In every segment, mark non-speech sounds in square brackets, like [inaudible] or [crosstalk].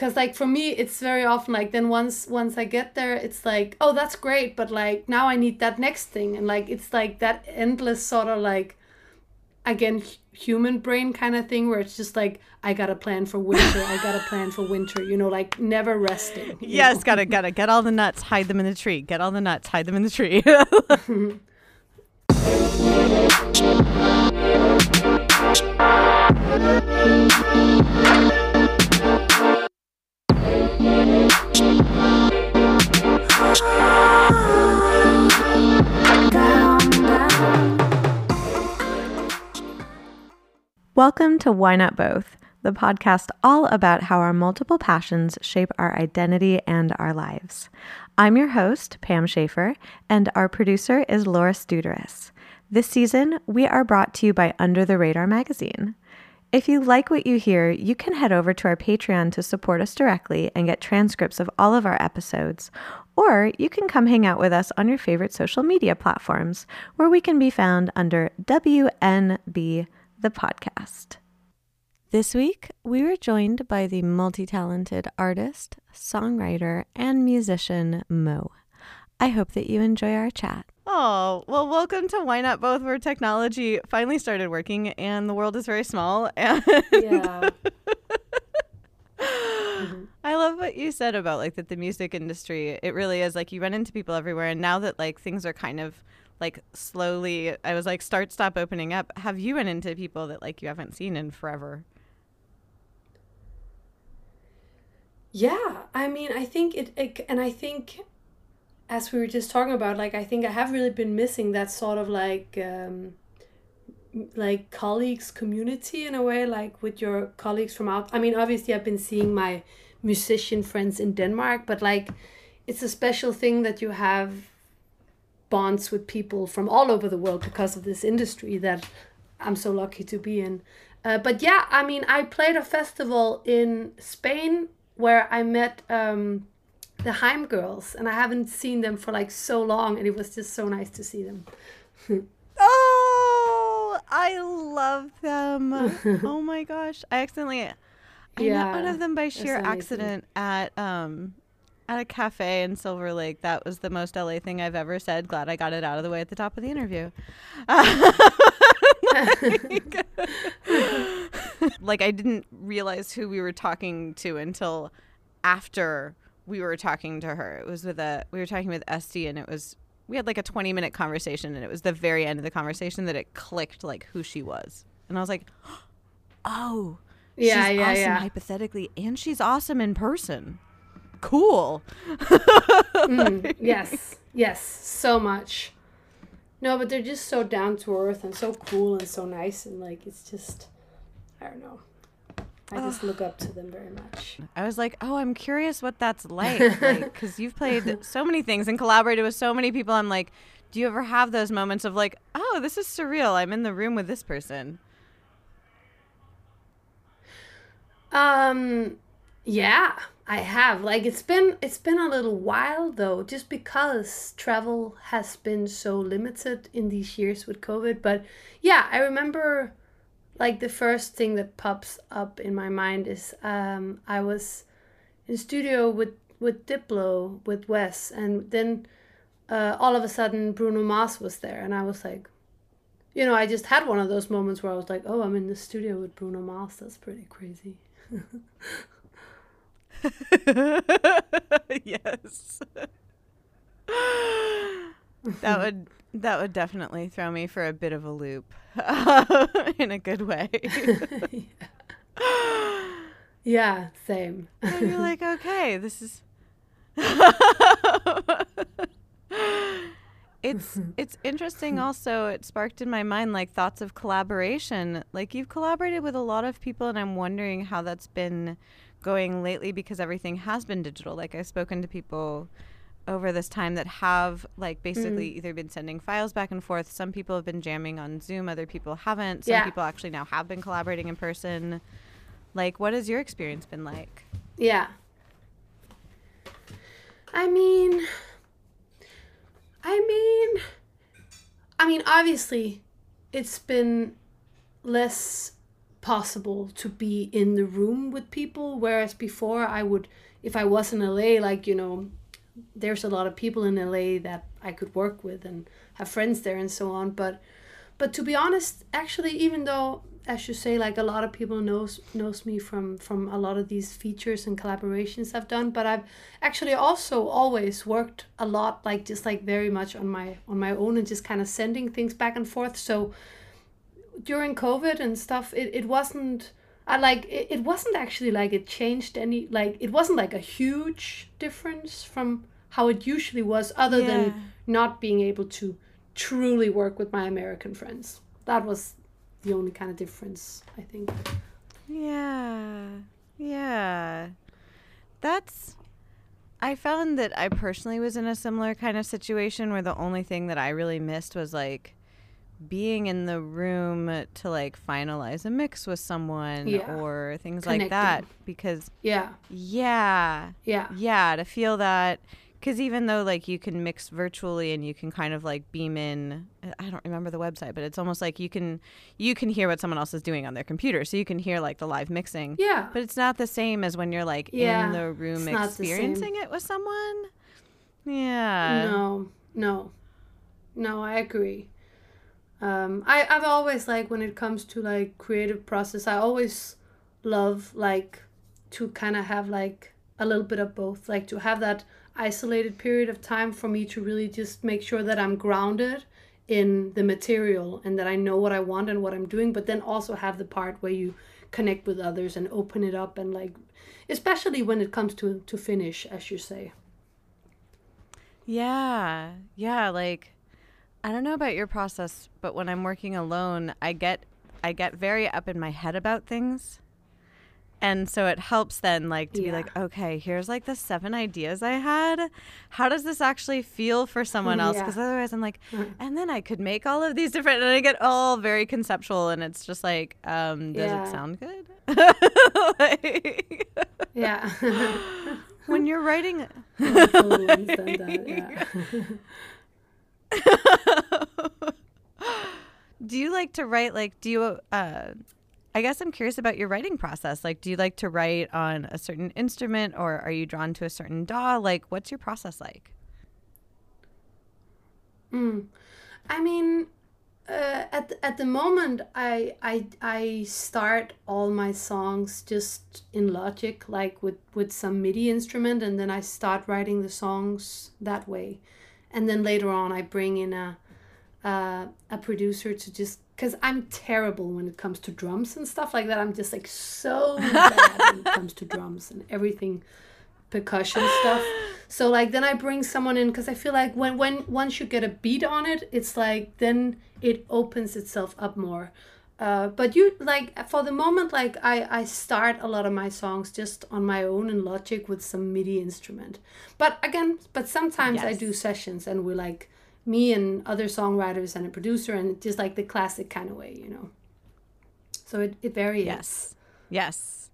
because like for me it's very often like then once once i get there it's like oh that's great but like now i need that next thing. And like it's like that endless sort of like again human brain kind of thing where it's just like i got a plan for winter i got a plan for winter you know like never resting yes know? gotta gotta. Get all the nuts hide them in the tree. Get all the nuts hide them in the tree [laughs] Welcome to Why Not Both, the podcast all about how our multiple passions shape our identity and our lives. I'm your host, Pam Schaefer, and our producer is Laura Studeris. This season, we are brought to you by Under the Radar magazine. If you like what you hear, you can head over to our Patreon to support us directly and get transcripts of all of our episodes. Or you can come hang out with us on your favorite social media platforms, where we can be found under WNB the podcast. This week, we were joined by the multi talented artist, songwriter, and musician Mo. I hope that you enjoy our chat. Oh, well, welcome to Why Not Both, where technology finally started working and the world is very small. And [laughs] yeah. [laughs] mm-hmm. I love what you said about like that the music industry, it really is like you run into people everywhere. And now that like things are kind of like slowly I was like start stop opening up. Have you run into people that like you haven't seen in forever? Yeah, I mean, I think it, it and I think as we were just talking about like I think I have really been missing that sort of like um like colleagues community in a way like with your colleagues from out I mean obviously I've been seeing my musician friends in Denmark but like it's a special thing that you have bonds with people from all over the world because of this industry that I'm so lucky to be in. Uh, but yeah, I mean, I played a festival in Spain where I met um, the Haim girls, and I haven't seen them for like so long, and it was just so nice to see them. [laughs] oh, I love them. [laughs] oh my gosh. I accidentally. I yeah, met one of them by sheer accident at um at a cafe in Silver Lake. That was the most LA thing I've ever said. Glad I got it out of the way at the top of the interview. like, [laughs] like, I didn't realize who we were talking to until after we were talking to her. It was with a we were talking with Este and it was we had like a 20 minute conversation and it was the very end of the conversation that it clicked like who she was. And I was like, [gasps] "Oh, yeah, she's yeah, awesome yeah. hypothetically and she's awesome in person." cool. mm, [laughs] yes, yes, so much. No, but they're just so down to earth and so cool and so nice and like it's just, I don't know. I just look up to them very much. I was like, oh, I'm curious what that's [laughs] like, because like, you've played so many things and collaborated with so many people. I'm like, do you ever have those moments of like, oh, this is surreal. I'm in the room with this person. Um, yeah, I have. Like it's been it's been a little while though, just because travel has been so limited in these years with COVID. But yeah, I remember like the first thing that pops up in my mind is um, I was in studio with with Diplo with Wes, and then uh, all of a sudden Bruno Mars was there, and I was like, you know, I just had one of those moments where I was like, oh, I'm in the studio with Bruno Mars. That's pretty crazy. [laughs] yes. that would that would definitely throw me for a bit of a loop [laughs] in a good way. yeah. [laughs] yeah, same. and you're like, okay, this is it's [laughs] it's interesting also it sparked in my mind like thoughts of collaboration like you've collaborated with a lot of people and i'm wondering how that's been going lately because everything has been digital. Like I've spoken to people over this time that have like basically mm. either been sending files back and forth. Some people have been jamming on Zoom, other people haven't. Some yeah. people actually now have been collaborating in person. Like what has your experience been like? Yeah. I mean I mean I mean obviously it's been less possible to be in the room with people whereas before i would if i was in la like you know there's a lot of people in la that i could work with and have friends there and so on. But but to be honest actually even though as you say like a lot of people knows knows me from from a lot of these features and collaborations i've done but i've actually also always worked a lot like just like very much on my on my own and just kind of sending things back and forth so during COVID and stuff, it, it wasn't I like it, it wasn't actually like it changed any like it wasn't like a huge difference from how it usually was other yeah. than not being able to truly work with my American friends. That was the only kind of difference, I think. Yeah. Yeah. That's I found that I personally was in a similar kind of situation where the only thing that I really missed was like being in the room to like finalize a mix with someone yeah. or things Connecting. like that because yeah yeah yeah yeah to feel that because even though like you can mix virtually and you can kind of like beam in i don't remember the website but it's almost like you can you can hear what someone else is doing on their computer. So you can hear like the live mixing. Yeah. But it's not the same as when you're like yeah, in the room experiencing it with someone. Yeah. No. No. No i agree. Um, I, I've always like when it comes to like creative process i always love like to kind of have like a little bit of both like to have that isolated period of time for me to really just make sure that i'm grounded in the material and that i know what i want and what i'm doing but then also have the part where you connect with others and open it up and like especially when it comes to to finish as you say yeah yeah like I don't know about your process, but when I'm working alone, I get I get very up in my head about things. And so it helps then like to yeah. be like, okay, here's like the seven ideas I had. How does this actually feel for someone else? Because yeah. otherwise I'm like, mm. and then I could make all of these different and I get all very conceptual and it's just like, um, does yeah. it sound good? [laughs] like, yeah. [laughs] when you're writing [laughs] do you like to write like do you uh I guess I'm curious about your writing process. Like, do you like to write on a certain instrument or are you drawn to a certain DAW? Like, what's your process like? Mm. I mean, uh, at, at the moment, I, I, I start all my songs just in Logic, like with, with some MIDI instrument, and then I start writing the songs that way and then later on I bring in a uh, a producer to just because I'm terrible when it comes to drums and stuff like that. I'm just like so [laughs] bad when it comes to drums and everything percussion stuff. So like then I bring someone in because I feel like when when once you get a beat on it, it's like then it opens itself up more. Uh, but you like for the moment like I, I start a lot of my songs just on my own in logic with some midi instrument but again but sometimes yes. i do sessions and we're like me and other songwriters and a producer and just like the classic kind of way you know so it, it varies yes yes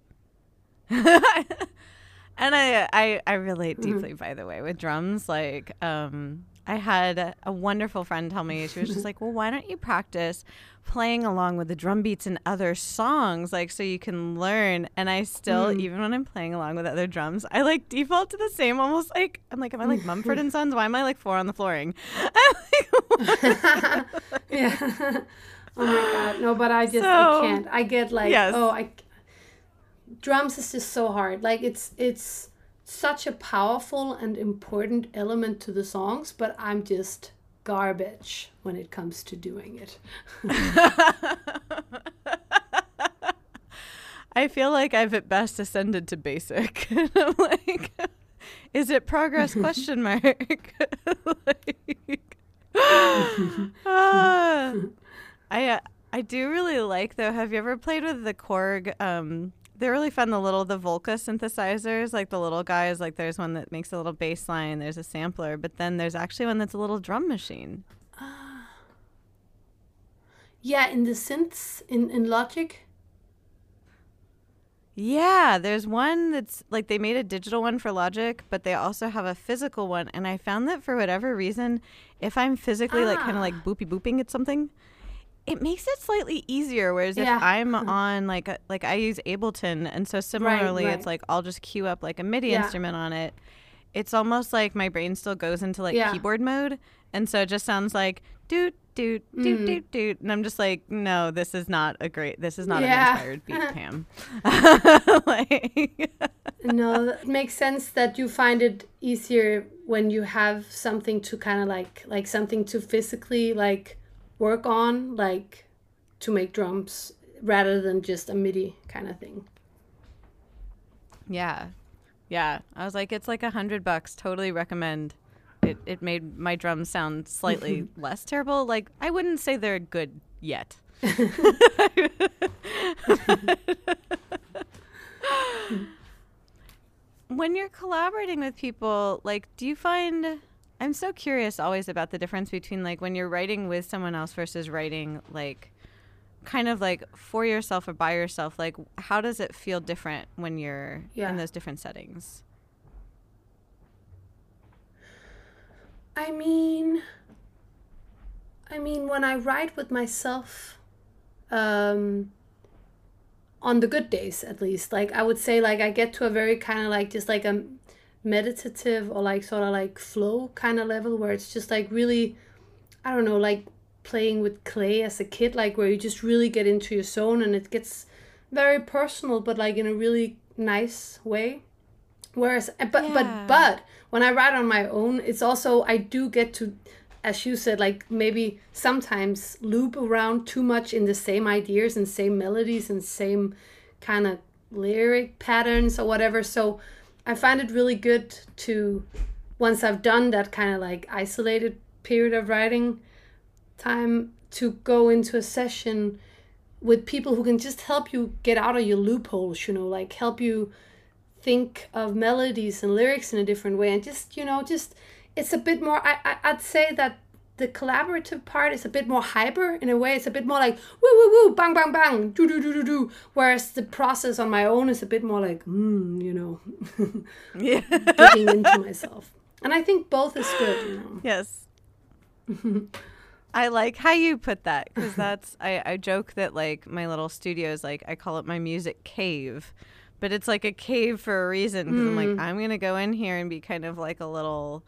[laughs] and I, I i relate mm-hmm. deeply mm-hmm. by the way with drums like um I had a wonderful friend tell me, she was just like, well, why don't you practice playing along with the drum beats and other songs, like so you can learn? And I still, mm. even when I'm playing along with other drums, I like default to the same, almost like, I'm like, am I like Mumford and Sons? Why am I like four on the flooring? [laughs] yeah. oh my God. No, but I just, so, I can't. I get like, yes. oh, I, drums is just so hard. Like it's, it's, such a powerful and important element to the songs, but I'm just garbage when it comes to doing it. [laughs] I feel like I've at best ascended to basic. [laughs] I'm like, is it progress? Question mark. [laughs] like, uh, I uh, I do really like though. Have you ever played with the Korg um, they're really fun. The little the Volca synthesizers, like the little guys. Like there's one that makes a little bass line. There's a sampler, but then there's actually one that's a little drum machine. Uh, yeah, in the synths in in Logic. Yeah, there's one that's like they made a digital one for Logic, but they also have a physical one. And I found that for whatever reason, if I'm physically ah. like kind of like boopy booping at something, it makes it slightly easier. Whereas Yeah. if I'm on like a, like I use Ableton, and so similarly, right. it's like I'll just cue up like a MIDI Yeah. instrument on it. It's almost like my brain still goes into like Yeah. keyboard mode, and so it just sounds like doot doot doot Mm. doot doot, and I'm just like, no, this is not a great, this is not an inspired beat, [laughs] Pam. [laughs] like, no, [laughs] it makes sense that you find it easier when you have something to kind of like like something to physically like work on, like to make drums rather than just a MIDI kind of thing. Yeah. Yeah. I was like, it's like a hundred bucks. Totally recommend. It it made my drums sound slightly [laughs] less terrible. Like I wouldn't say they're good yet. [laughs] [laughs] when you're collaborating with people, like do you find I'm so curious always about the difference between like when you're writing with someone else versus writing like kind of like for yourself or by yourself like how does it feel different when you're Yeah. in those different settings I mean, I mean, when I write with myself, um, on the good days at least, like I would say, like I get to a very kind of like just like a meditative or like sort of like flow kind of level where it's just like really, I don't know, like playing with clay as a kid, like where you just really get into your zone and it gets very personal, but like in a really nice way. Whereas, uh, but Yeah. but but when I write on my own, it's also I do get to, as you said, like maybe sometimes loop around too much in the same ideas and same melodies and same kind of lyric patterns or whatever. So I find it really good to once I've done that kind of like isolated period of writing time to go into a session with people who can just help you get out of your loopholes, you know, like help you think of melodies and lyrics in a different way and just you know just it's a bit more I, I i'd say that the collaborative part is a bit more hyper in a way. It's a bit more like woo woo woo bang bang bang do do do do do whereas the process on my own is a bit more like mm, you know [laughs] yeah. digging into myself. And i think both is good you know. Yes. [laughs] I like how you put that because that's I, I joke that like my little studio is like i call it my music cave but it's like a cave for a reason because i'm like i'm gonna go in here and be kind of like a little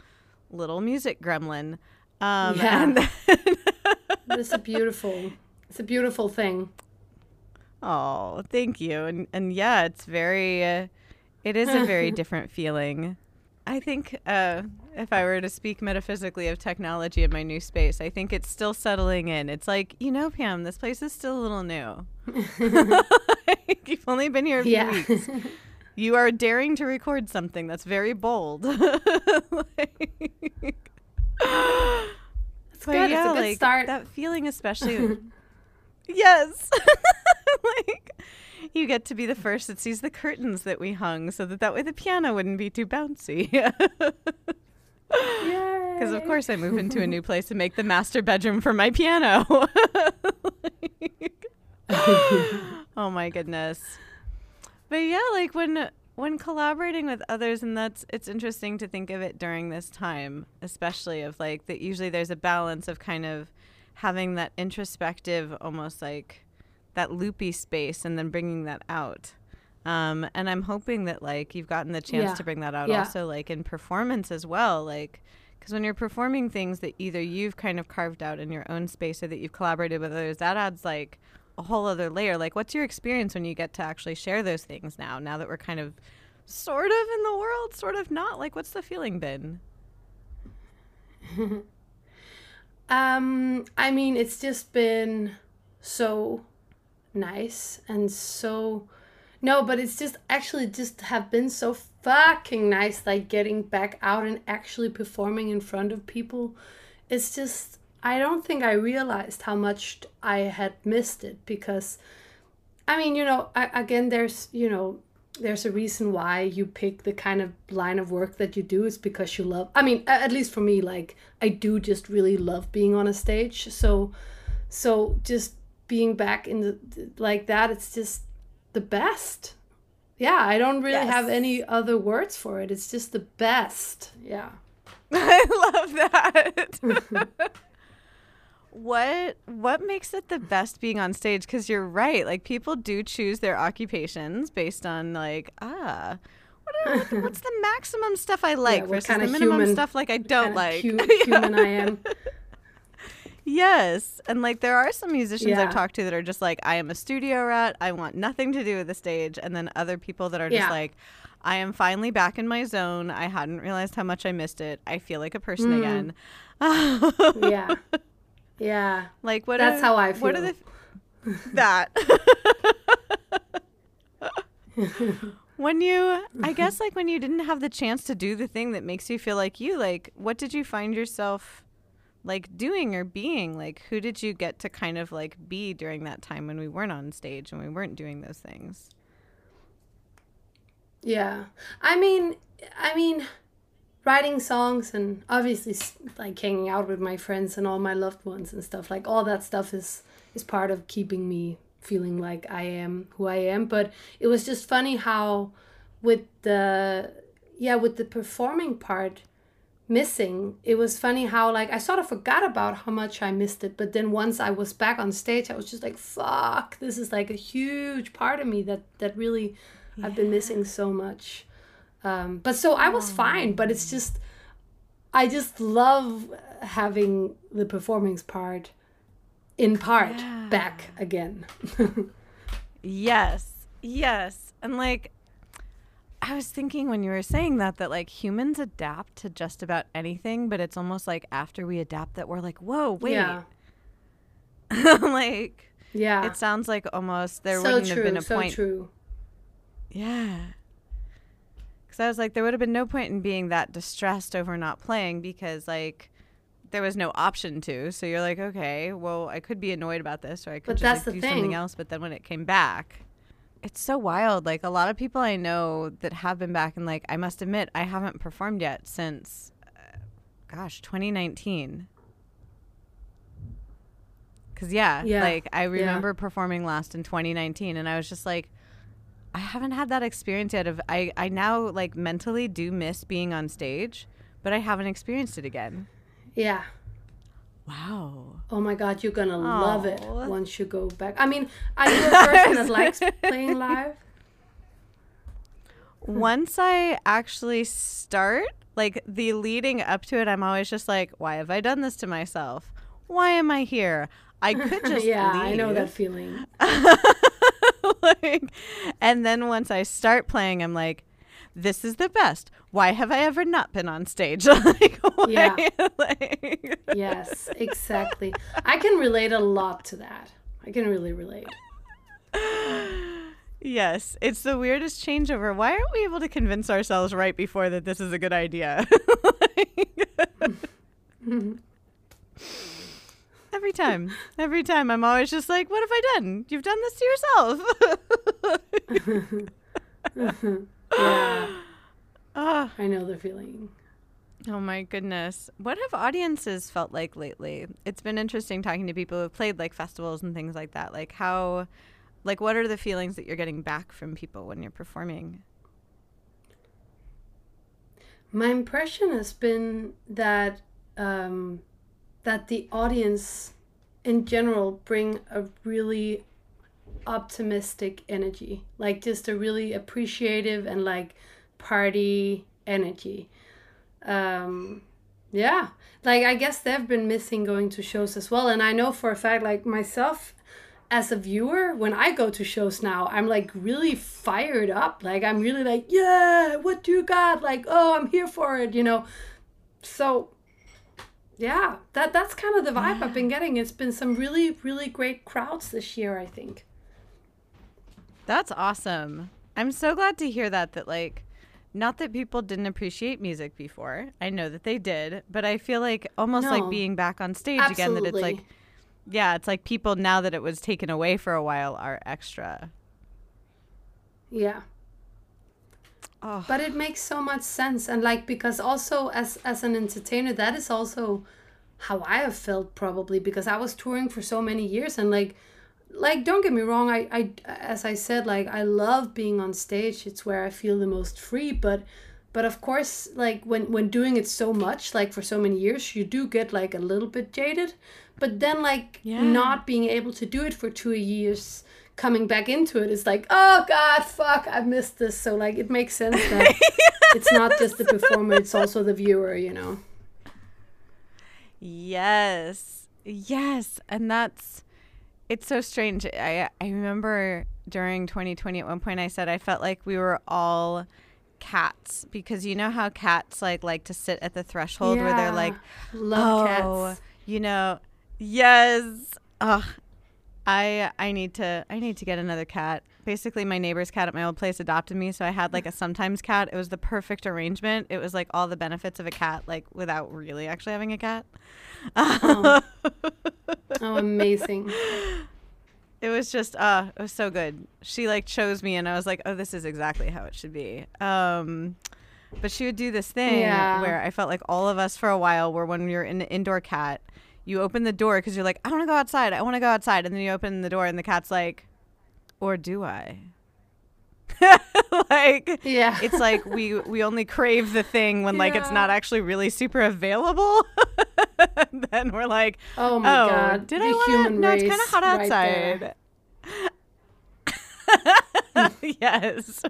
little music gremlin um Yeah. and then [laughs] it's a beautiful it's a beautiful thing Oh, thank you. And and yeah, it's very uh, it is a very [laughs] different feeling. I think uh, if I were to speak metaphysically of technology in my new space, I think it's still settling in. It's like, you know, Pam, this place is still a little new. Like, [laughs] You've only been here a few yeah weeks. You are daring to record something that's very bold. Like- it's but good yeah, it's a good like start that feeling, especially. [laughs] yes, [laughs] like you get to be the first that sees the curtains that we hung, so that that way the piano wouldn't be too bouncy. [laughs] Because of course I move into a new place and make the master bedroom for my piano. Like- [gasps] oh my goodness. But yeah, like when when collaborating with others and that's it's interesting to think of it during this time, especially of like that usually there's a balance of kind of having that introspective almost like that loopy space and then bringing that out. Um, and I'm hoping that like you've gotten the chance Yeah. to bring that out Yeah. also like in performance as well, like because when you're performing things that either you've kind of carved out in your own space or that you've collaborated with others, that adds like a whole other layer. Like, what's your experience when you get to actually share those things now? Now that we're kind of sort of in the world, sort of not. Like, what's the feeling been? [laughs] Um, I mean, it's just been so nice and so no, but it's just actually just have been so fucking nice like getting back out and actually performing in front of people. It's just I don't think I realized how much I had missed it because I mean, you know, I, again there's, you know, there's a reason why you pick the kind of line of work that you do is because you love i mean at least for me like i do just really love being on a stage. So so just being back in the like that it's just the best. Yeah i don't really have any other words for it. It's just the best. Yeah. [laughs] I love that. [laughs] what what makes it the best being on stage because you're right like people do choose their occupations based on like ah what are, [laughs] what's the maximum stuff i like yeah, versus the minimum human, stuff like i don't like hu- [laughs] human i am yes and like there are some musicians yeah. i've talked to that are just like i am a studio rat i want nothing to do with the stage and then other people that are just like I am finally back in my zone. I hadn't realized how much I missed it. I feel like a person mm. again. [laughs] yeah. Yeah. Like what? That's are, how I feel. What are the that? [laughs] when you, I guess, like when you didn't have the chance to do the thing that makes you feel like you, like what did you find yourself like doing or being? Like who did you get to kind of like be during that time when we weren't on stage and we weren't doing those things? Yeah. I mean, I mean, writing songs and obviously like hanging out with my friends and all my loved ones and stuff like all that stuff is is part of keeping me feeling like I am who I am but it was just funny how with the yeah with the performing part missing it was funny how like I sort of forgot about how much I missed it but then once I was back on stage I was just like fuck this is like a huge part of me that that really yeah. I've been missing so much um, but so I was fine, but it's just, I just love having the performance part in part yeah. back again. yes, yes. And like, I was thinking when you were saying that, that like humans adapt to just about anything, but it's almost like after we adapt that we're like, whoa, wait. Yeah. [laughs] like, yeah. It sounds like almost there so wouldn't true, have been a so point. True. Yeah. I was like, there would have been no point in being that distressed over not playing because like there was no option to. So you're like, okay, well, I could be annoyed about this, or I could but just like, do thing. something else. But then when it came back, it's so wild. Like a lot of people I know that have been back, and like I must admit, I haven't performed yet since, uh, gosh, 2019. Cause yeah, yeah. like I remember yeah. performing last in 2019, and I was just like, I haven't had that experience yet. Of I, I now like mentally do miss being on stage, but I haven't experienced it again. Yeah. Wow. Oh my God, you're gonna Aww. love it once you go back. I mean, are you a person that likes [laughs] playing live? Once I actually start, like the leading up to it, I'm always just like, why have I done this to myself? Why am I here? I could [laughs] just yeah, leave. I know that feeling. [laughs] [laughs] like, and then once I start playing, I'm like, this is the best. Why have I ever not been on stage? [laughs] like, yeah. [laughs] like, yes, exactly. I can relate a lot to that. I can really relate. [gasps] Yes, it's the weirdest changeover. Why aren't we able to convince ourselves right before that this is a good idea? Every time. Every time. I'm always just like, what have I done? You've done this to yourself. yeah. [laughs] Oh. I know the feeling. Oh my goodness. What have audiences felt like lately? It's been interesting talking to people who've played like festivals and things like that. Like how like what are the feelings that you're getting back from people when you're performing? My impression has been that um, that the audience in general bring a really optimistic energy like just a really appreciative and like party energy. Um yeah. Like i guess they've been missing going to shows as well and i know for a fact like myself as a viewer when i go to shows now i'm like really fired up. Like i'm really like yeah what do you got? Like oh i'm here for it you know? So yeah, that that's kind of the vibe yeah. I've been getting. It's been some really really great crowds this year, I think. That's awesome. I'm so glad to hear that that like not that people didn't appreciate music before. I know that they did, but I feel like almost no. like being back on stage Absolutely. again that it's like yeah, it's like people now that it was taken away for a while are extra. Yeah. Oh. But it makes so much sense, and like because also as as an entertainer, that is also how I have felt probably because I was touring for so many years and like like don't get me wrong I, I as i said like i love being on stage it's where i feel the most free but but of course like when when doing it so much like for so many years you do get like a little bit jaded but then like Yeah. not being able to do it for two years coming back into it is like oh god fuck i've missed this so like it makes sense that [laughs] it's not just the performer it's also the viewer you know Yes. Yes. And that's it's so strange. I I remember during 2020 at one point I said I felt like we were all cats because you know how cats like like to sit at the threshold where they're like love oh, cats you know, yes. Ugh. I I need to I need to get another cat. Basically, my neighbor's cat at my old place adopted me, so I had like a sometimes cat. It was the perfect arrangement. It was like all the benefits of a cat, like without really actually having a cat. Oh. [laughs] oh amazing It was just uh it was so good. She like chose me and I was like, "Oh, this is exactly how it should be." Um but she would do this thing Yeah. where I felt like all of us for a while were when we were an indoor cat, you open the door cuz you're like, "I want to go outside. I want to go outside." And then you open the door and the cat's like, "Or do I?" [laughs] like yeah it's like we we only crave the thing when like it's not actually really super available. [laughs] then we're like, oh my oh, god did the I want to? No, it's kind of hot right outside. [laughs] yes.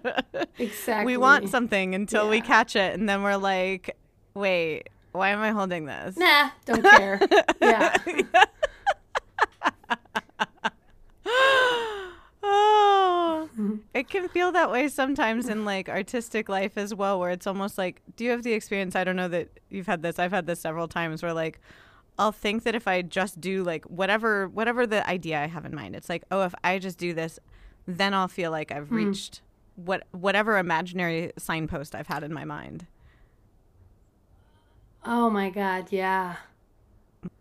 exactly We want something until we catch it, and then we're like, wait, why am I holding this? nah don't care [laughs] yeah oh, [laughs] it can feel that way sometimes in like artistic life as well, where it's almost like, do you have the experience? I don't know that you've had this. I've had this several times where like, I'll think that if I just do like whatever whatever the idea I have in mind, it's like, oh, if I just do this, then I'll feel like I've hmm. reached what whatever imaginary signpost I've had in my mind. Oh my god, yeah.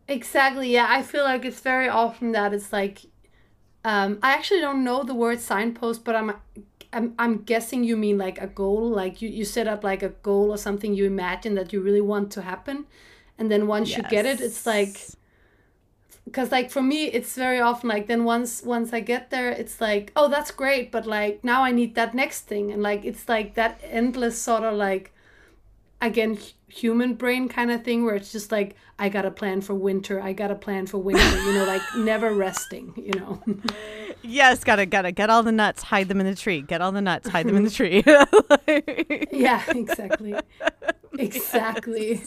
Exactly, yeah. I feel like it's very often that it's like um I actually don't know the word signpost, but I'm I'm I'm guessing you mean like a goal, like you, you set up like a goal or something you imagine that you really want to happen. And then once you get it, it's like because like for me it's very often like then once once i get there it's like oh that's great but like now i need that next thing and like it's like that endless sort of like again human brain kind of thing where it's just like i got a plan for winter i got a plan for winter you know like [laughs] never resting you know [laughs] Yes, gotta gotta get all the nuts, hide them in the tree. Get all the nuts, hide them in the tree. Like- [laughs] yeah exactly exactly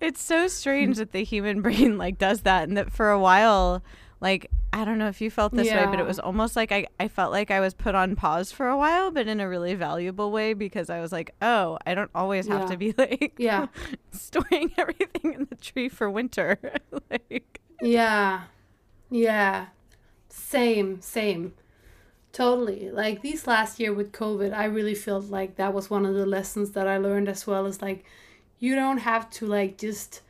it's so strange that the human brain like does that and that for a while like i don't know if you felt this way but it was almost like I, I felt like i was put on pause for a while but in a really valuable way because i was like oh i don't always have Yeah. to be [laughs] like yeah [laughs] storing everything in the tree for winter [laughs] like Yeah. Yeah. Same, same. Totally. Like these last year with COVID, I really felt like that was one of the lessons that I learned as well is like you don't have to like just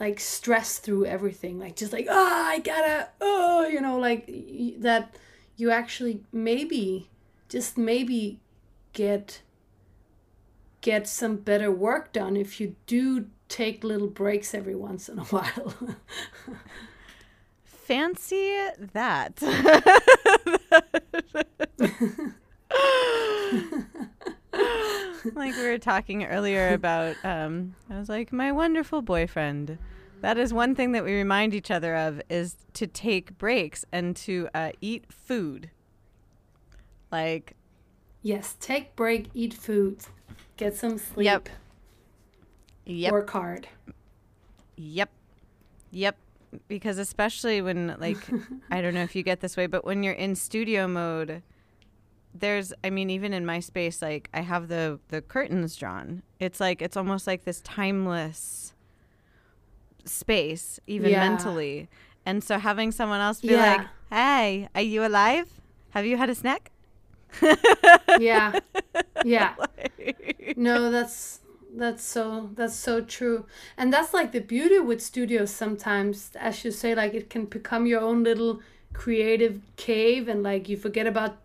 like stress through everything. Like just like, oh, I gotta, oh, you know, like y- that you actually maybe just maybe get get some better work done if you do take little breaks every once in a [laughs] while. fancy that [laughs] [laughs] like we were talking earlier about um i was like my wonderful boyfriend that is one thing that we remind each other of is to take breaks and to uh, eat food like yes, take break, eat food, get some sleep, Yep. yep work hard. Yep. Yep. Because especially when like [laughs] I don't know if you get this way, but when you're in studio mode, there's I mean, even in my space, like I have the the curtains drawn. It's like it's almost like this timeless space, even Yeah. mentally. And so having someone else be Yeah. like, Hey, are you alive? Have you had a snack? [laughs] Yeah. [laughs] Yeah. No, that's that's so that's so true. And that's like the beauty with studios sometimes, as you say, like it can become your own little creative cave and like you forget about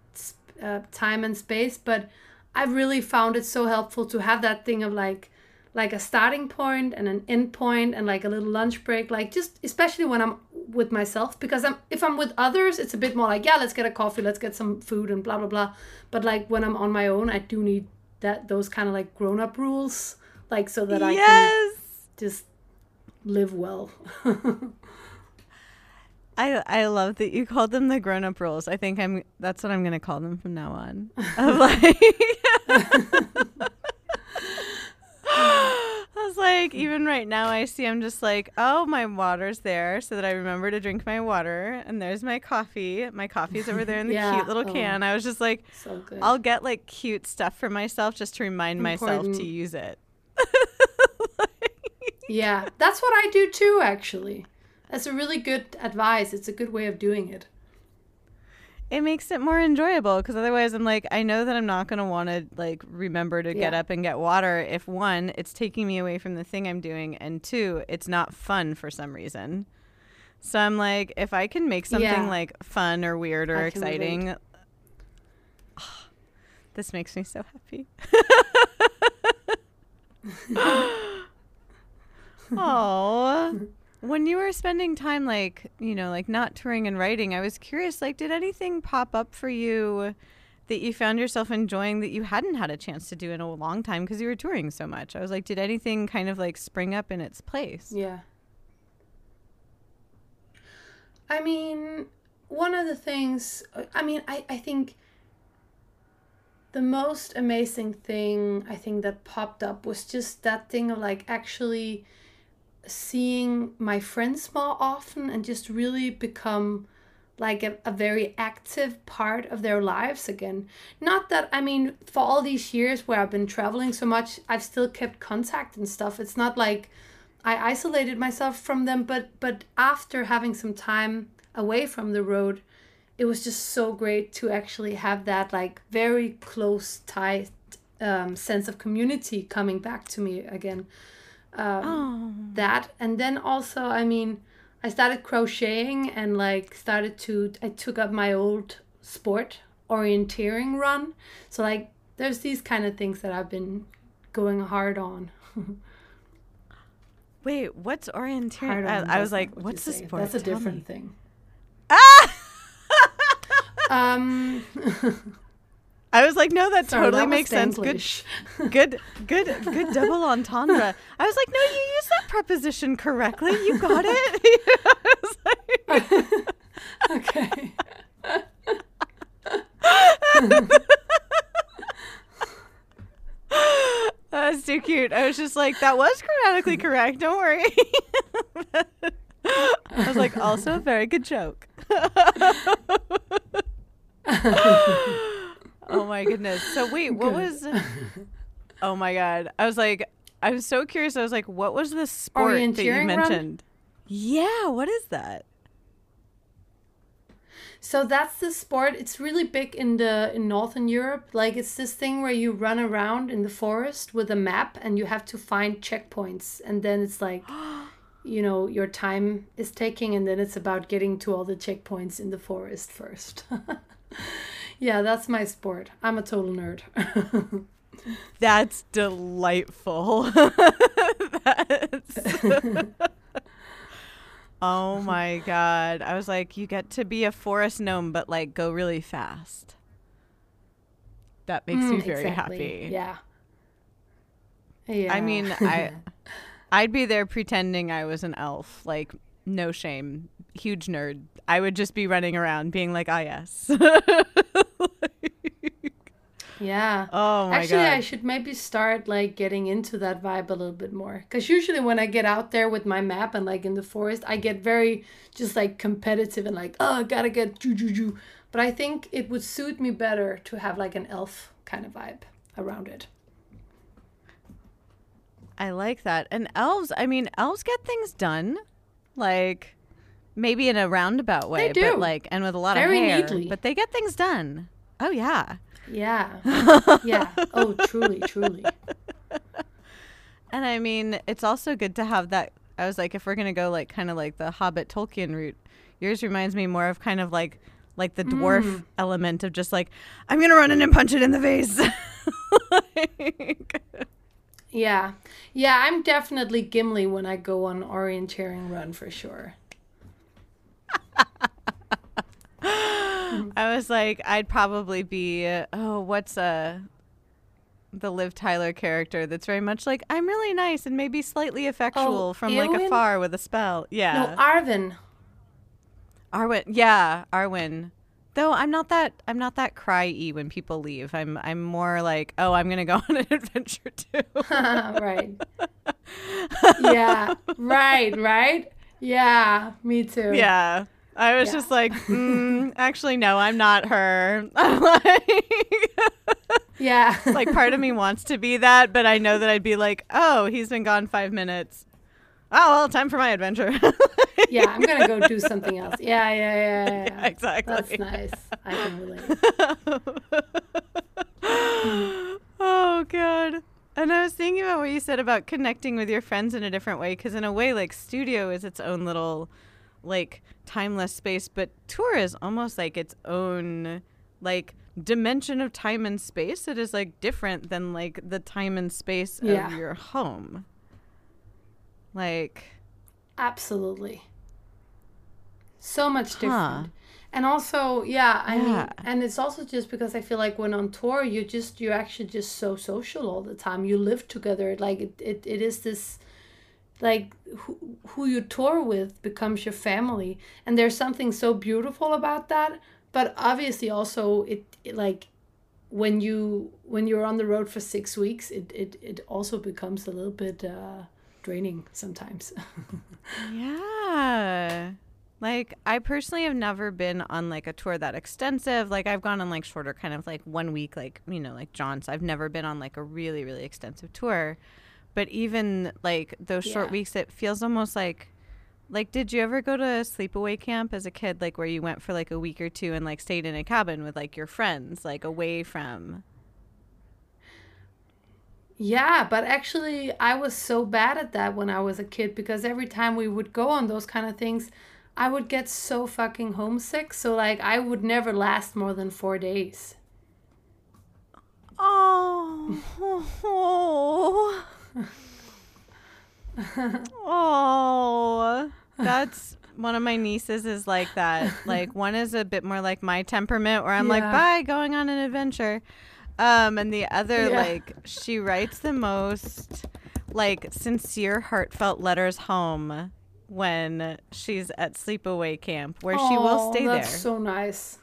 uh, time and space, but I've really found it so helpful to have that thing of like like a starting point and an end point and like a little lunch break like just especially when i'm with myself because i'm if i'm with others it's a bit more like yeah let's get a coffee let's get some food and blah blah blah but like when i'm on my own i do need that those kind of like grown-up rules like so that i yes. can just live well [laughs] I I love that you called them the grown up rules. I think I'm that's what I'm gonna call them from now on. Of [laughs] like [laughs] I was like, even right now I see I'm just like, oh my water's there so that I remember to drink my water and there's my coffee. My coffee's over there in the [laughs] Yeah. cute little Oh. can. I was just like so I'll get like cute stuff for myself just to remind myself to use it. yeah that's what i do too actually that's a really good advice. It's a good way of doing it. It makes it more enjoyable because otherwise i'm like i know that i'm not going to want to like remember to get up and get water if one it's taking me away from the thing i'm doing and two it's not fun for some reason. So i'm like if i can make something Yeah. like fun or weird or I can relate. exciting [sighs] this makes me so happy. [laughs] [laughs] Oh [laughs] when you were spending time like you know like not touring and writing i was curious like did anything pop up for you that you found yourself enjoying that you hadn't had a chance to do in a long time because you were touring so much i was like did anything kind of like spring up in its place Yeah. I mean, one of the things, I mean, I, I think the most amazing thing I think that popped up was just that thing of like actually seeing my friends more often and just really become like a, a very active part of their lives again. Not that, I mean, for all these years where I've been traveling so much, I've still kept contact and stuff. It's not like I isolated myself from them, but but after having some time away from the road, it was just so great to actually have that like very close tight um, sense of community coming back to me again. Um, oh that. And then also i mean i started crocheting and like started to i took up my old sport orienteering run. So like there's these kind of things that i've been going hard on. [laughs] Wait what's orienteering? I, I was like what what's the sport? That's a Tell different me. thing. Ah! [laughs] Um [laughs] i was like no that sorry, totally that makes sense good [laughs] good good good double entendre i was like no you used that preposition correctly you got it [laughs] [laughs] I was like- okay That's too cute. I was just like, that was grammatically correct. Don't worry. I was like, also a very good joke. My goodness. So wait, what was? [laughs] Oh my god. I was like, I was so curious. I was like, what was the sport that you Orienteering run? mentioned? Yeah. What is that? So that's the sport. It's really big in the in Northern Europe. Like it's this thing where you run around in the forest with a map and you have to find checkpoints and then it's like [gasps] you know your time is taking and then it's about getting to all the checkpoints in the forest first. [laughs] yeah, that's my sport. I'm a total nerd. [laughs] That's delightful. [laughs] That's [laughs] Oh my god. I was like, you get to be a forest gnome, but like go really fast. That makes me Mm, very exactly. happy. Yeah. Yeah. I mean, I I'd be there pretending I was an elf. Like, no shame. Huge nerd. I would just be running around being like, ah yes. [laughs] yeah. oh my Actually, god. I should maybe start like getting into that vibe a little bit more. Because usually when I get out there with my map and like in the forest, I get very just like competitive and like, oh, I gotta get ju ju ju. But I think it would suit me better to have like an elf kind of vibe around it. I like that. And elves, I mean, elves get things done. Like maybe in a roundabout way, they do. but like and with a lot Very of hair, neatly. but they get things done. Oh yeah. Yeah. [laughs] yeah. Oh, truly, truly. And I mean, it's also good to have that I was like if we're going to go like kind of like the Hobbit Tolkien route, yours reminds me more of kind of like like the dwarf Mm. element of just like I'm going to run in and punch it in the face. [laughs] Like- Yeah. Yeah, I'm definitely Gimli when I go on orienteering run for sure. [laughs] I was like, I'd probably be, oh, what's a the Liv Tyler character that's very much like I'm really nice and maybe slightly oh, effectual Oh, from like afar with a spell. Yeah. No, Arvin. Arwen. Yeah, Arwen. Though I'm not that I'm not that cry-y when people leave. I'm I'm more like, oh, I'm gonna go [laughs] on an adventure too. [laughs] right. [laughs] yeah. Right, right? Yeah, me too. yeah. I was Yeah. just like, mm, actually, no, I'm not her. Yeah. like, part of me wants to be that, but I know that I'd be like, oh, he's been gone five minutes. Oh well, time for my adventure. yeah, I'm gonna go do [laughs] something else. Yeah, yeah, yeah, yeah. yeah. [laughs] exactly. That's nice. I can relate. [laughs] oh god and i was thinking about what you said about connecting with your friends in a different way because in a way like studio is its own little like timeless space but tour is almost like its own like dimension of time and space it is like different than like the time and space Yeah. of your home like Absolutely. So much different. Huh. And also, yeah, I mean, and it's also just because I feel like when on tour, you're just, you're actually just so social all the time. You live together. Like, it, it, it is this, like, who, who you tour with becomes your family. And there's something so beautiful about that. But obviously, also, it, it like, when you when you're on the road for six weeks, it, it, it also becomes a little bit uh, draining sometimes. [laughs] Yeah. Like I personally have never been on like a tour that extensive. Like I've gone on like shorter kind of like one week like, you know, like John's. I've never been on like a really really extensive tour. But even like those short Yeah. weeks it feels almost like like did you ever go to a sleepaway camp as a kid like where you went for like a week or two and like stayed in a cabin with like your friends like away from Yeah, but actually, I was so bad at that when I was a kid because every time we would go on those kind of things, I would get so fucking homesick. So, like, I would never last more than four days. Oh. oh. [laughs] That's one of my nieces is like that. Like one is a bit more like my temperament where I'm like, bye, going on an adventure. Um, and the other, Yeah. like, she writes the most like sincere, heartfelt letters home when she's at sleepaway camp where she will stay there. That's so nice.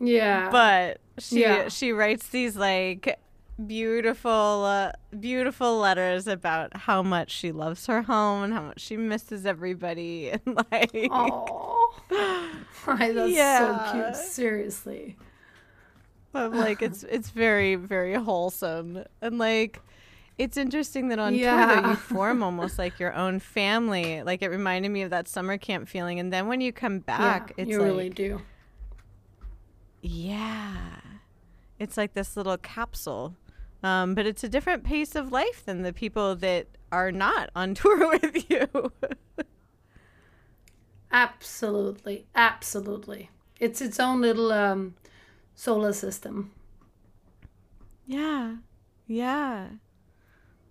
Yeah. but she Yeah. she writes these like beautiful uh, beautiful letters about how much she loves her home and how much she misses everybody [laughs] and like Oh, [laughs] that's Yeah. so cute. Seriously. But like it's [laughs] it's very very wholesome and like it's interesting that on tour though you [laughs] form almost like your own family like it reminded me of that summer camp feeling and then when you come back yeah, it's you like really do. Yeah. It's like this little capsule. Um, but it's a different pace of life than the people that are not on [laughs] tour with you. Absolutely, absolutely. It's its own little um, solar system. yeah. Yeah.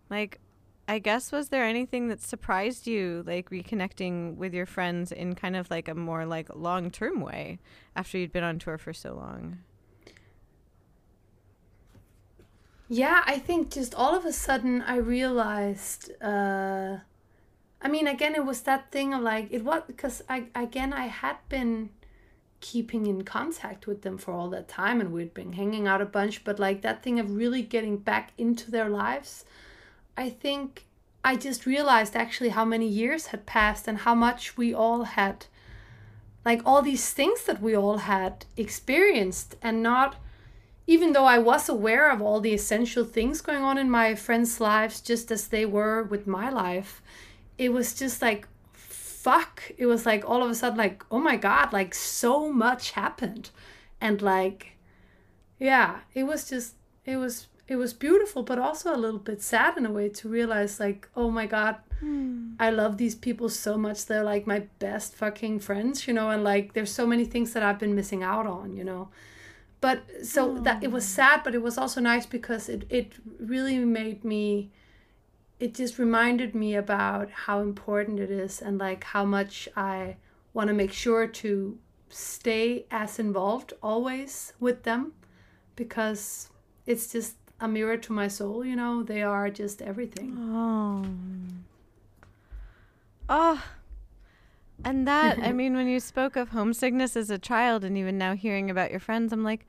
Like, I guess, was there anything that surprised you, like reconnecting with your friends in kind of like a more like long term way after you'd been on tour for so long? Yeah, I think just all of a sudden I realized. Uh, I mean, again, it was that thing of like it was because I again I had been keeping in contact with them for all that time and we'd been hanging out a bunch, but like that thing of really getting back into their lives, I think I just realized actually how many years had passed and how much we all had like all these things that we all had experienced and not even though I was aware of all the essential things going on in my friends' lives, just as they were with my life, it was just like, fuck. It was like all of a sudden, like, oh my God, like so much happened. And like, yeah, it was just, it was, it was beautiful, but also a little bit sad in a way to realize, like, oh my God, hmm. I love these people so much. They're like my best fucking friends, you know, and like there's so many things that I've been missing out on, you know but so that it was oh. sad but it was also nice because it, it really made me it just reminded me about how important it is and like how much I want to make sure to stay as involved always with them because it's just a mirror to my soul, you know. They are just everything. Oh. Oh. And that, I [laughs] mean, when you spoke of homesickness as a child and even now hearing about your friends, I'm like,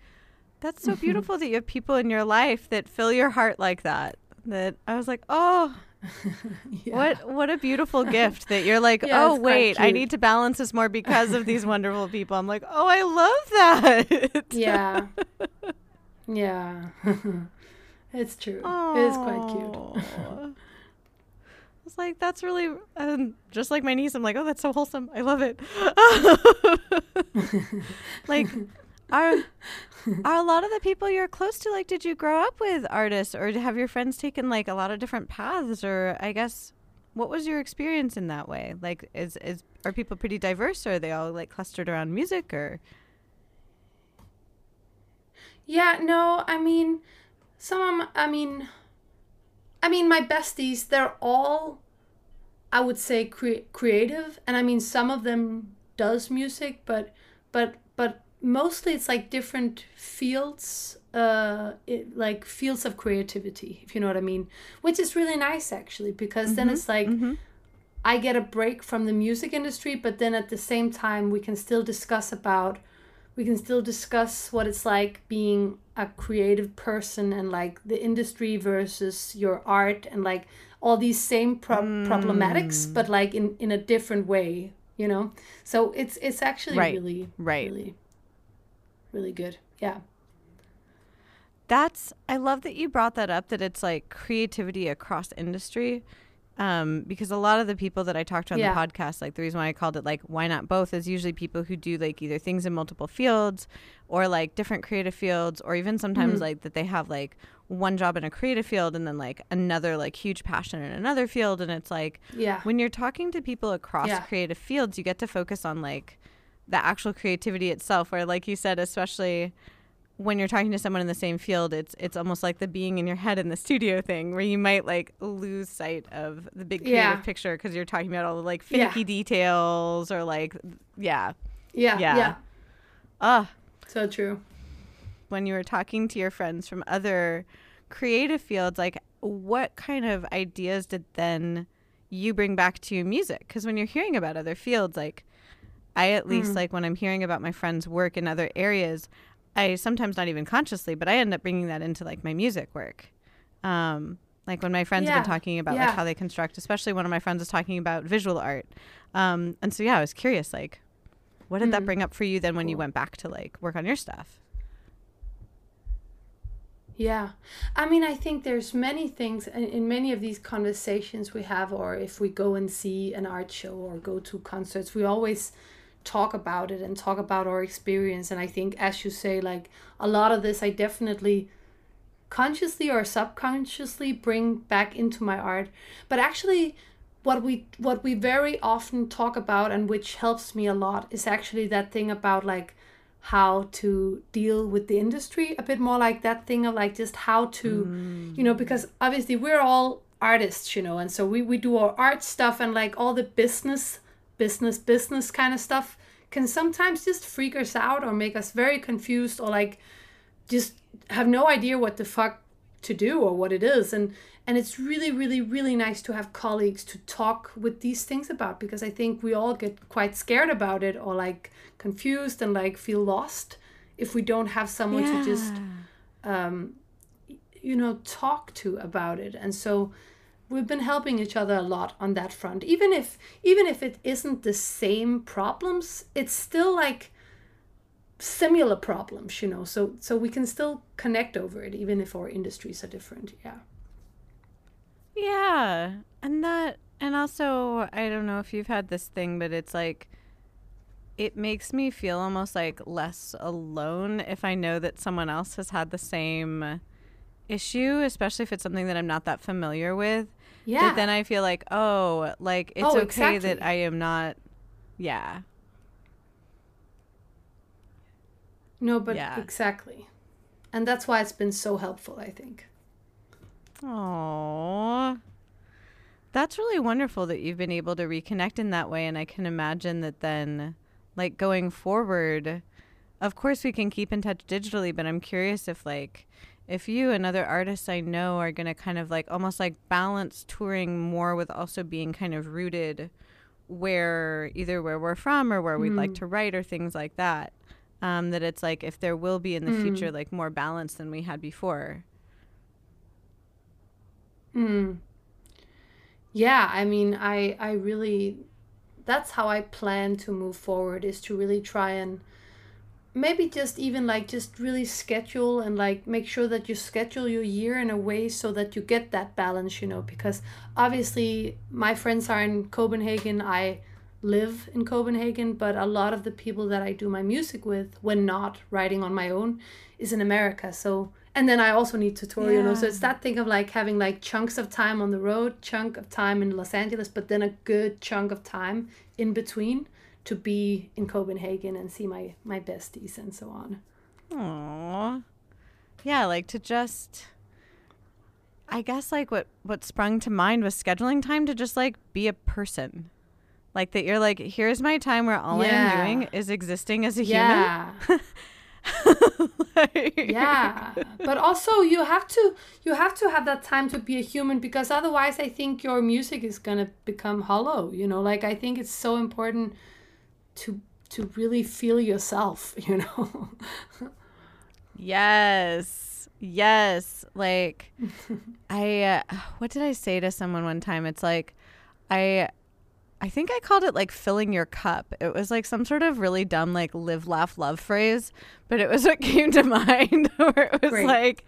that's so [laughs] beautiful that you have people in your life that fill your heart like that. That I was like, oh, [laughs] yeah. what what a beautiful gift that you're like, [laughs] yeah, oh wait, I need to balance this more because of these [laughs] wonderful people. I'm like, oh, I love that. yeah, yeah, it's true. Aww. It is quite cute. I was like, that's really um, just like my niece. I'm like, oh, that's so wholesome. I love it. like, are [laughs] are a lot of the people you're close to like? Did you grow up with artists, or have your friends taken like a lot of different paths? Or I guess, what was your experience in that way? Like, is is are people pretty diverse, or are they all like clustered around music, or? Yeah. No. I mean, some. I mean I mean, my besties, they're all, I would say, cre- creative, and I mean, some of them does music, but but but mostly it's like different fields, uh, it, like fields of creativity, if you know what I mean, which is really nice actually, because mm-hmm. then it's like. Mm-hmm. I get a break from the music industry, but then at the same time, we can still discuss about we can still discuss what it's like being a creative person and like the industry versus your art and like all these same pro- mm. problematics but like in in a different way you know so it's it's actually right. really right really really good yeah that's i love that you brought that up that it's like creativity across industry um, because a lot of the people that I talked to on yeah. the podcast, like the reason why I called it like why not both is usually people who do like either things in multiple fields or like different creative fields or even sometimes mm-hmm. like that they have like one job in a creative field and then like another like huge passion in another field and it's like yeah when you're talking to people across yeah. creative fields you get to focus on like the actual creativity itself where like you said especially when you're talking to someone in the same field, it's it's almost like the being in your head in the [laughs] studio thing, where you might like lose sight of the big creative yeah. picture because you're talking about all the like finicky yeah. details or like yeah, yeah, yeah. yeah. Ah, so true. When you were talking to your friends from other creative fields, like what kind of ideas did then you bring back to music? Because when you're hearing about other fields, like I at least mm. like when I'm hearing about my friends' work in other areas, I sometimes not even consciously, but I end up bringing that into like my music work. Um, like when my friends yeah. have been talking about yeah. like how they construct, especially one of my friends was talking about visual art. Um, and so yeah, I was curious, like, what did mm. that bring up for you then when cool. you went back to like work on your stuff? Yeah. I mean, I think there's many things in, in many of these conversations we have, or if we go and see an art show or go to concerts, we always talk about it and talk about our experience and i think as you say like a lot of this i definitely consciously or subconsciously bring back into my art but actually what we what we very often talk about and which helps me a lot is actually that thing about like how to deal with the industry a bit more like that thing of like just how to mm. you know because obviously we're all artists you know and so we, we do our art stuff and like all the business business business kind of stuff can sometimes just freak us out or make us very confused or like just have no idea what the fuck to do or what it is and and it's really really really nice to have colleagues to talk with these things about because i think we all get quite scared about it or like confused and like feel lost if we don't have someone yeah. to just um you know talk to about it and so we've been helping each other a lot on that front. Even if even if it isn't the same problems it's still like similar problems you know? So so we can still connect over it even if our industries are different yeah. Yeah and that and also i don't know if you've had this thing but it's like it makes me feel almost like less alone if i know that someone else has had the same issue, especially if it's something that I'm not that familiar with. Yeah. But then I feel like, oh, like it's oh, okay exactly. that I am not. Yeah. No, but yeah. exactly. And that's why it's been so helpful, I think. Oh. That's really wonderful that you've been able to reconnect in that way. And I can imagine that then, like going forward, of course we can keep in touch digitally, but I'm curious if, like, if you and other artists I know are going to kind of like almost like balance touring more with also being kind of rooted where either where we're from or where we'd like Mm. to write or things like that. Um, that it's like if there will be in the Mm. future like more balance than we had before. Mm. Yeah, I mean, I I really that's how I plan to move forward is to really try and maybe just even like just really schedule and like make sure that you schedule your year in a way so that you get that balance, you know, because obviously my friends are in Copenhagen, I live in Copenhagen, but a lot of the people that I do my music with when not writing on my own is in America. So and then I also need to tour, you know. So it's that thing of like having like chunks of time on the road, chunk of time in Los Angeles, but then a good chunk of time in between to be in Copenhagen and see my my besties and so on. Aww. Yeah, like to just I guess like what what sprung to mind was scheduling time to just like be a person. Like that you're like, here's my time where all Yeah. I'm doing is existing as a Yeah. human. Like- [laughs] [laughs] yeah but also you have to you have to have that time to be a human because otherwise i think your music is to become hollow you know like i think it's so important to to really feel yourself [laughs] you know Yes. Yes. Like [laughs] I uh, what did I say to someone one time? It's like I I think I called it like filling your cup. It was like some sort of really dumb like live laugh love phrase, but it was what [laughs] came to mind where it was Great. like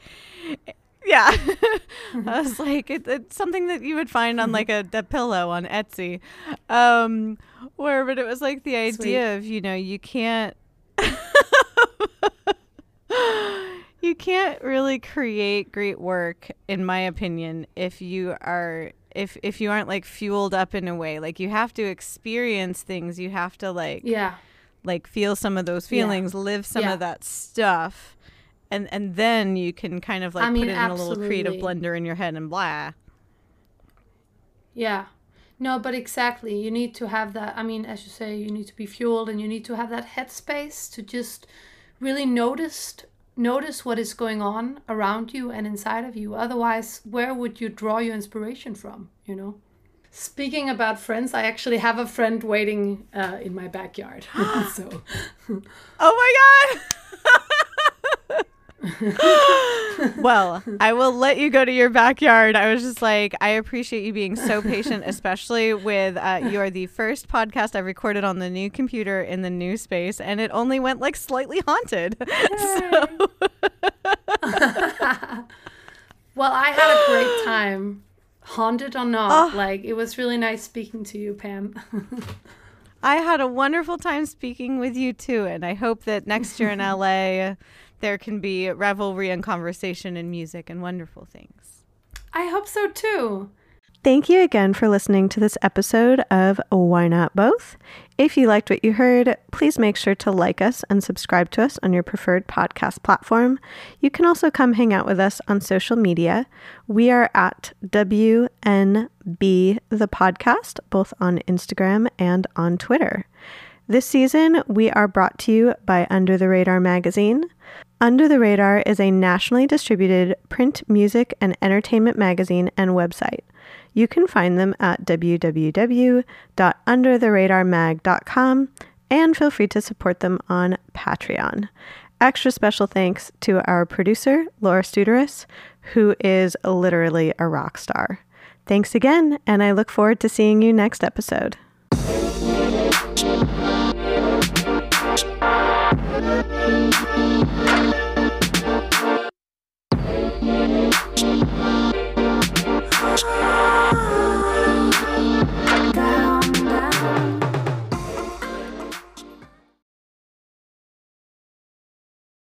yeah. [laughs] I was like it, it's something that you would find on like [laughs] a, a pillow on Etsy. Um where but it was like the idea of, you know, you can't [laughs] you can't really create great work in my opinion if you are if if you aren't like fueled up in a way like you have to experience things you have to like yeah like feel some of those Yeah. feelings live some Yeah. of that stuff and and then you can kind of like I mean, put it in a little creative blender in your head and blah. Yeah. No but exactly you need to have that i mean as you say you need to be fueled and you need to have that headspace to just really notice notice what is going on around you and inside of you. Otherwise where would you draw your inspiration from you know? Speaking about friends i actually have a friend waiting uh, in my backyard. [laughs] So [gasps] oh my god [laughs] [laughs] well, I will let you go to your backyard. I was just like, I appreciate you being so patient, [laughs] especially with uh, you are the first podcast I recorded on the new computer in the new space, and it only went like slightly haunted. [laughs] so, well i had a great time haunted or not Oh. like it was really nice speaking to you pam I had a wonderful time speaking with you too, and I hope that next year in LA there can be revelry and conversation and music and wonderful things. i hope so too Thank you again for listening to this episode of Why Not Both. If you liked what you heard, please make sure to like us and subscribe to us on your preferred podcast platform. You can also come hang out with us on social media. We are at WNB the podcast, both on Instagram and on Twitter. This season, we are brought to you by Under the Radar magazine. Under the Radar is a nationally distributed print, music, and entertainment magazine and website. You can find them at www.undertheradarmag.com and feel free to support them on Patreon. Extra special thanks to our producer, Laura Studeris, who is literally a rock star. Thanks again, and I look forward to seeing you next episode. Ah.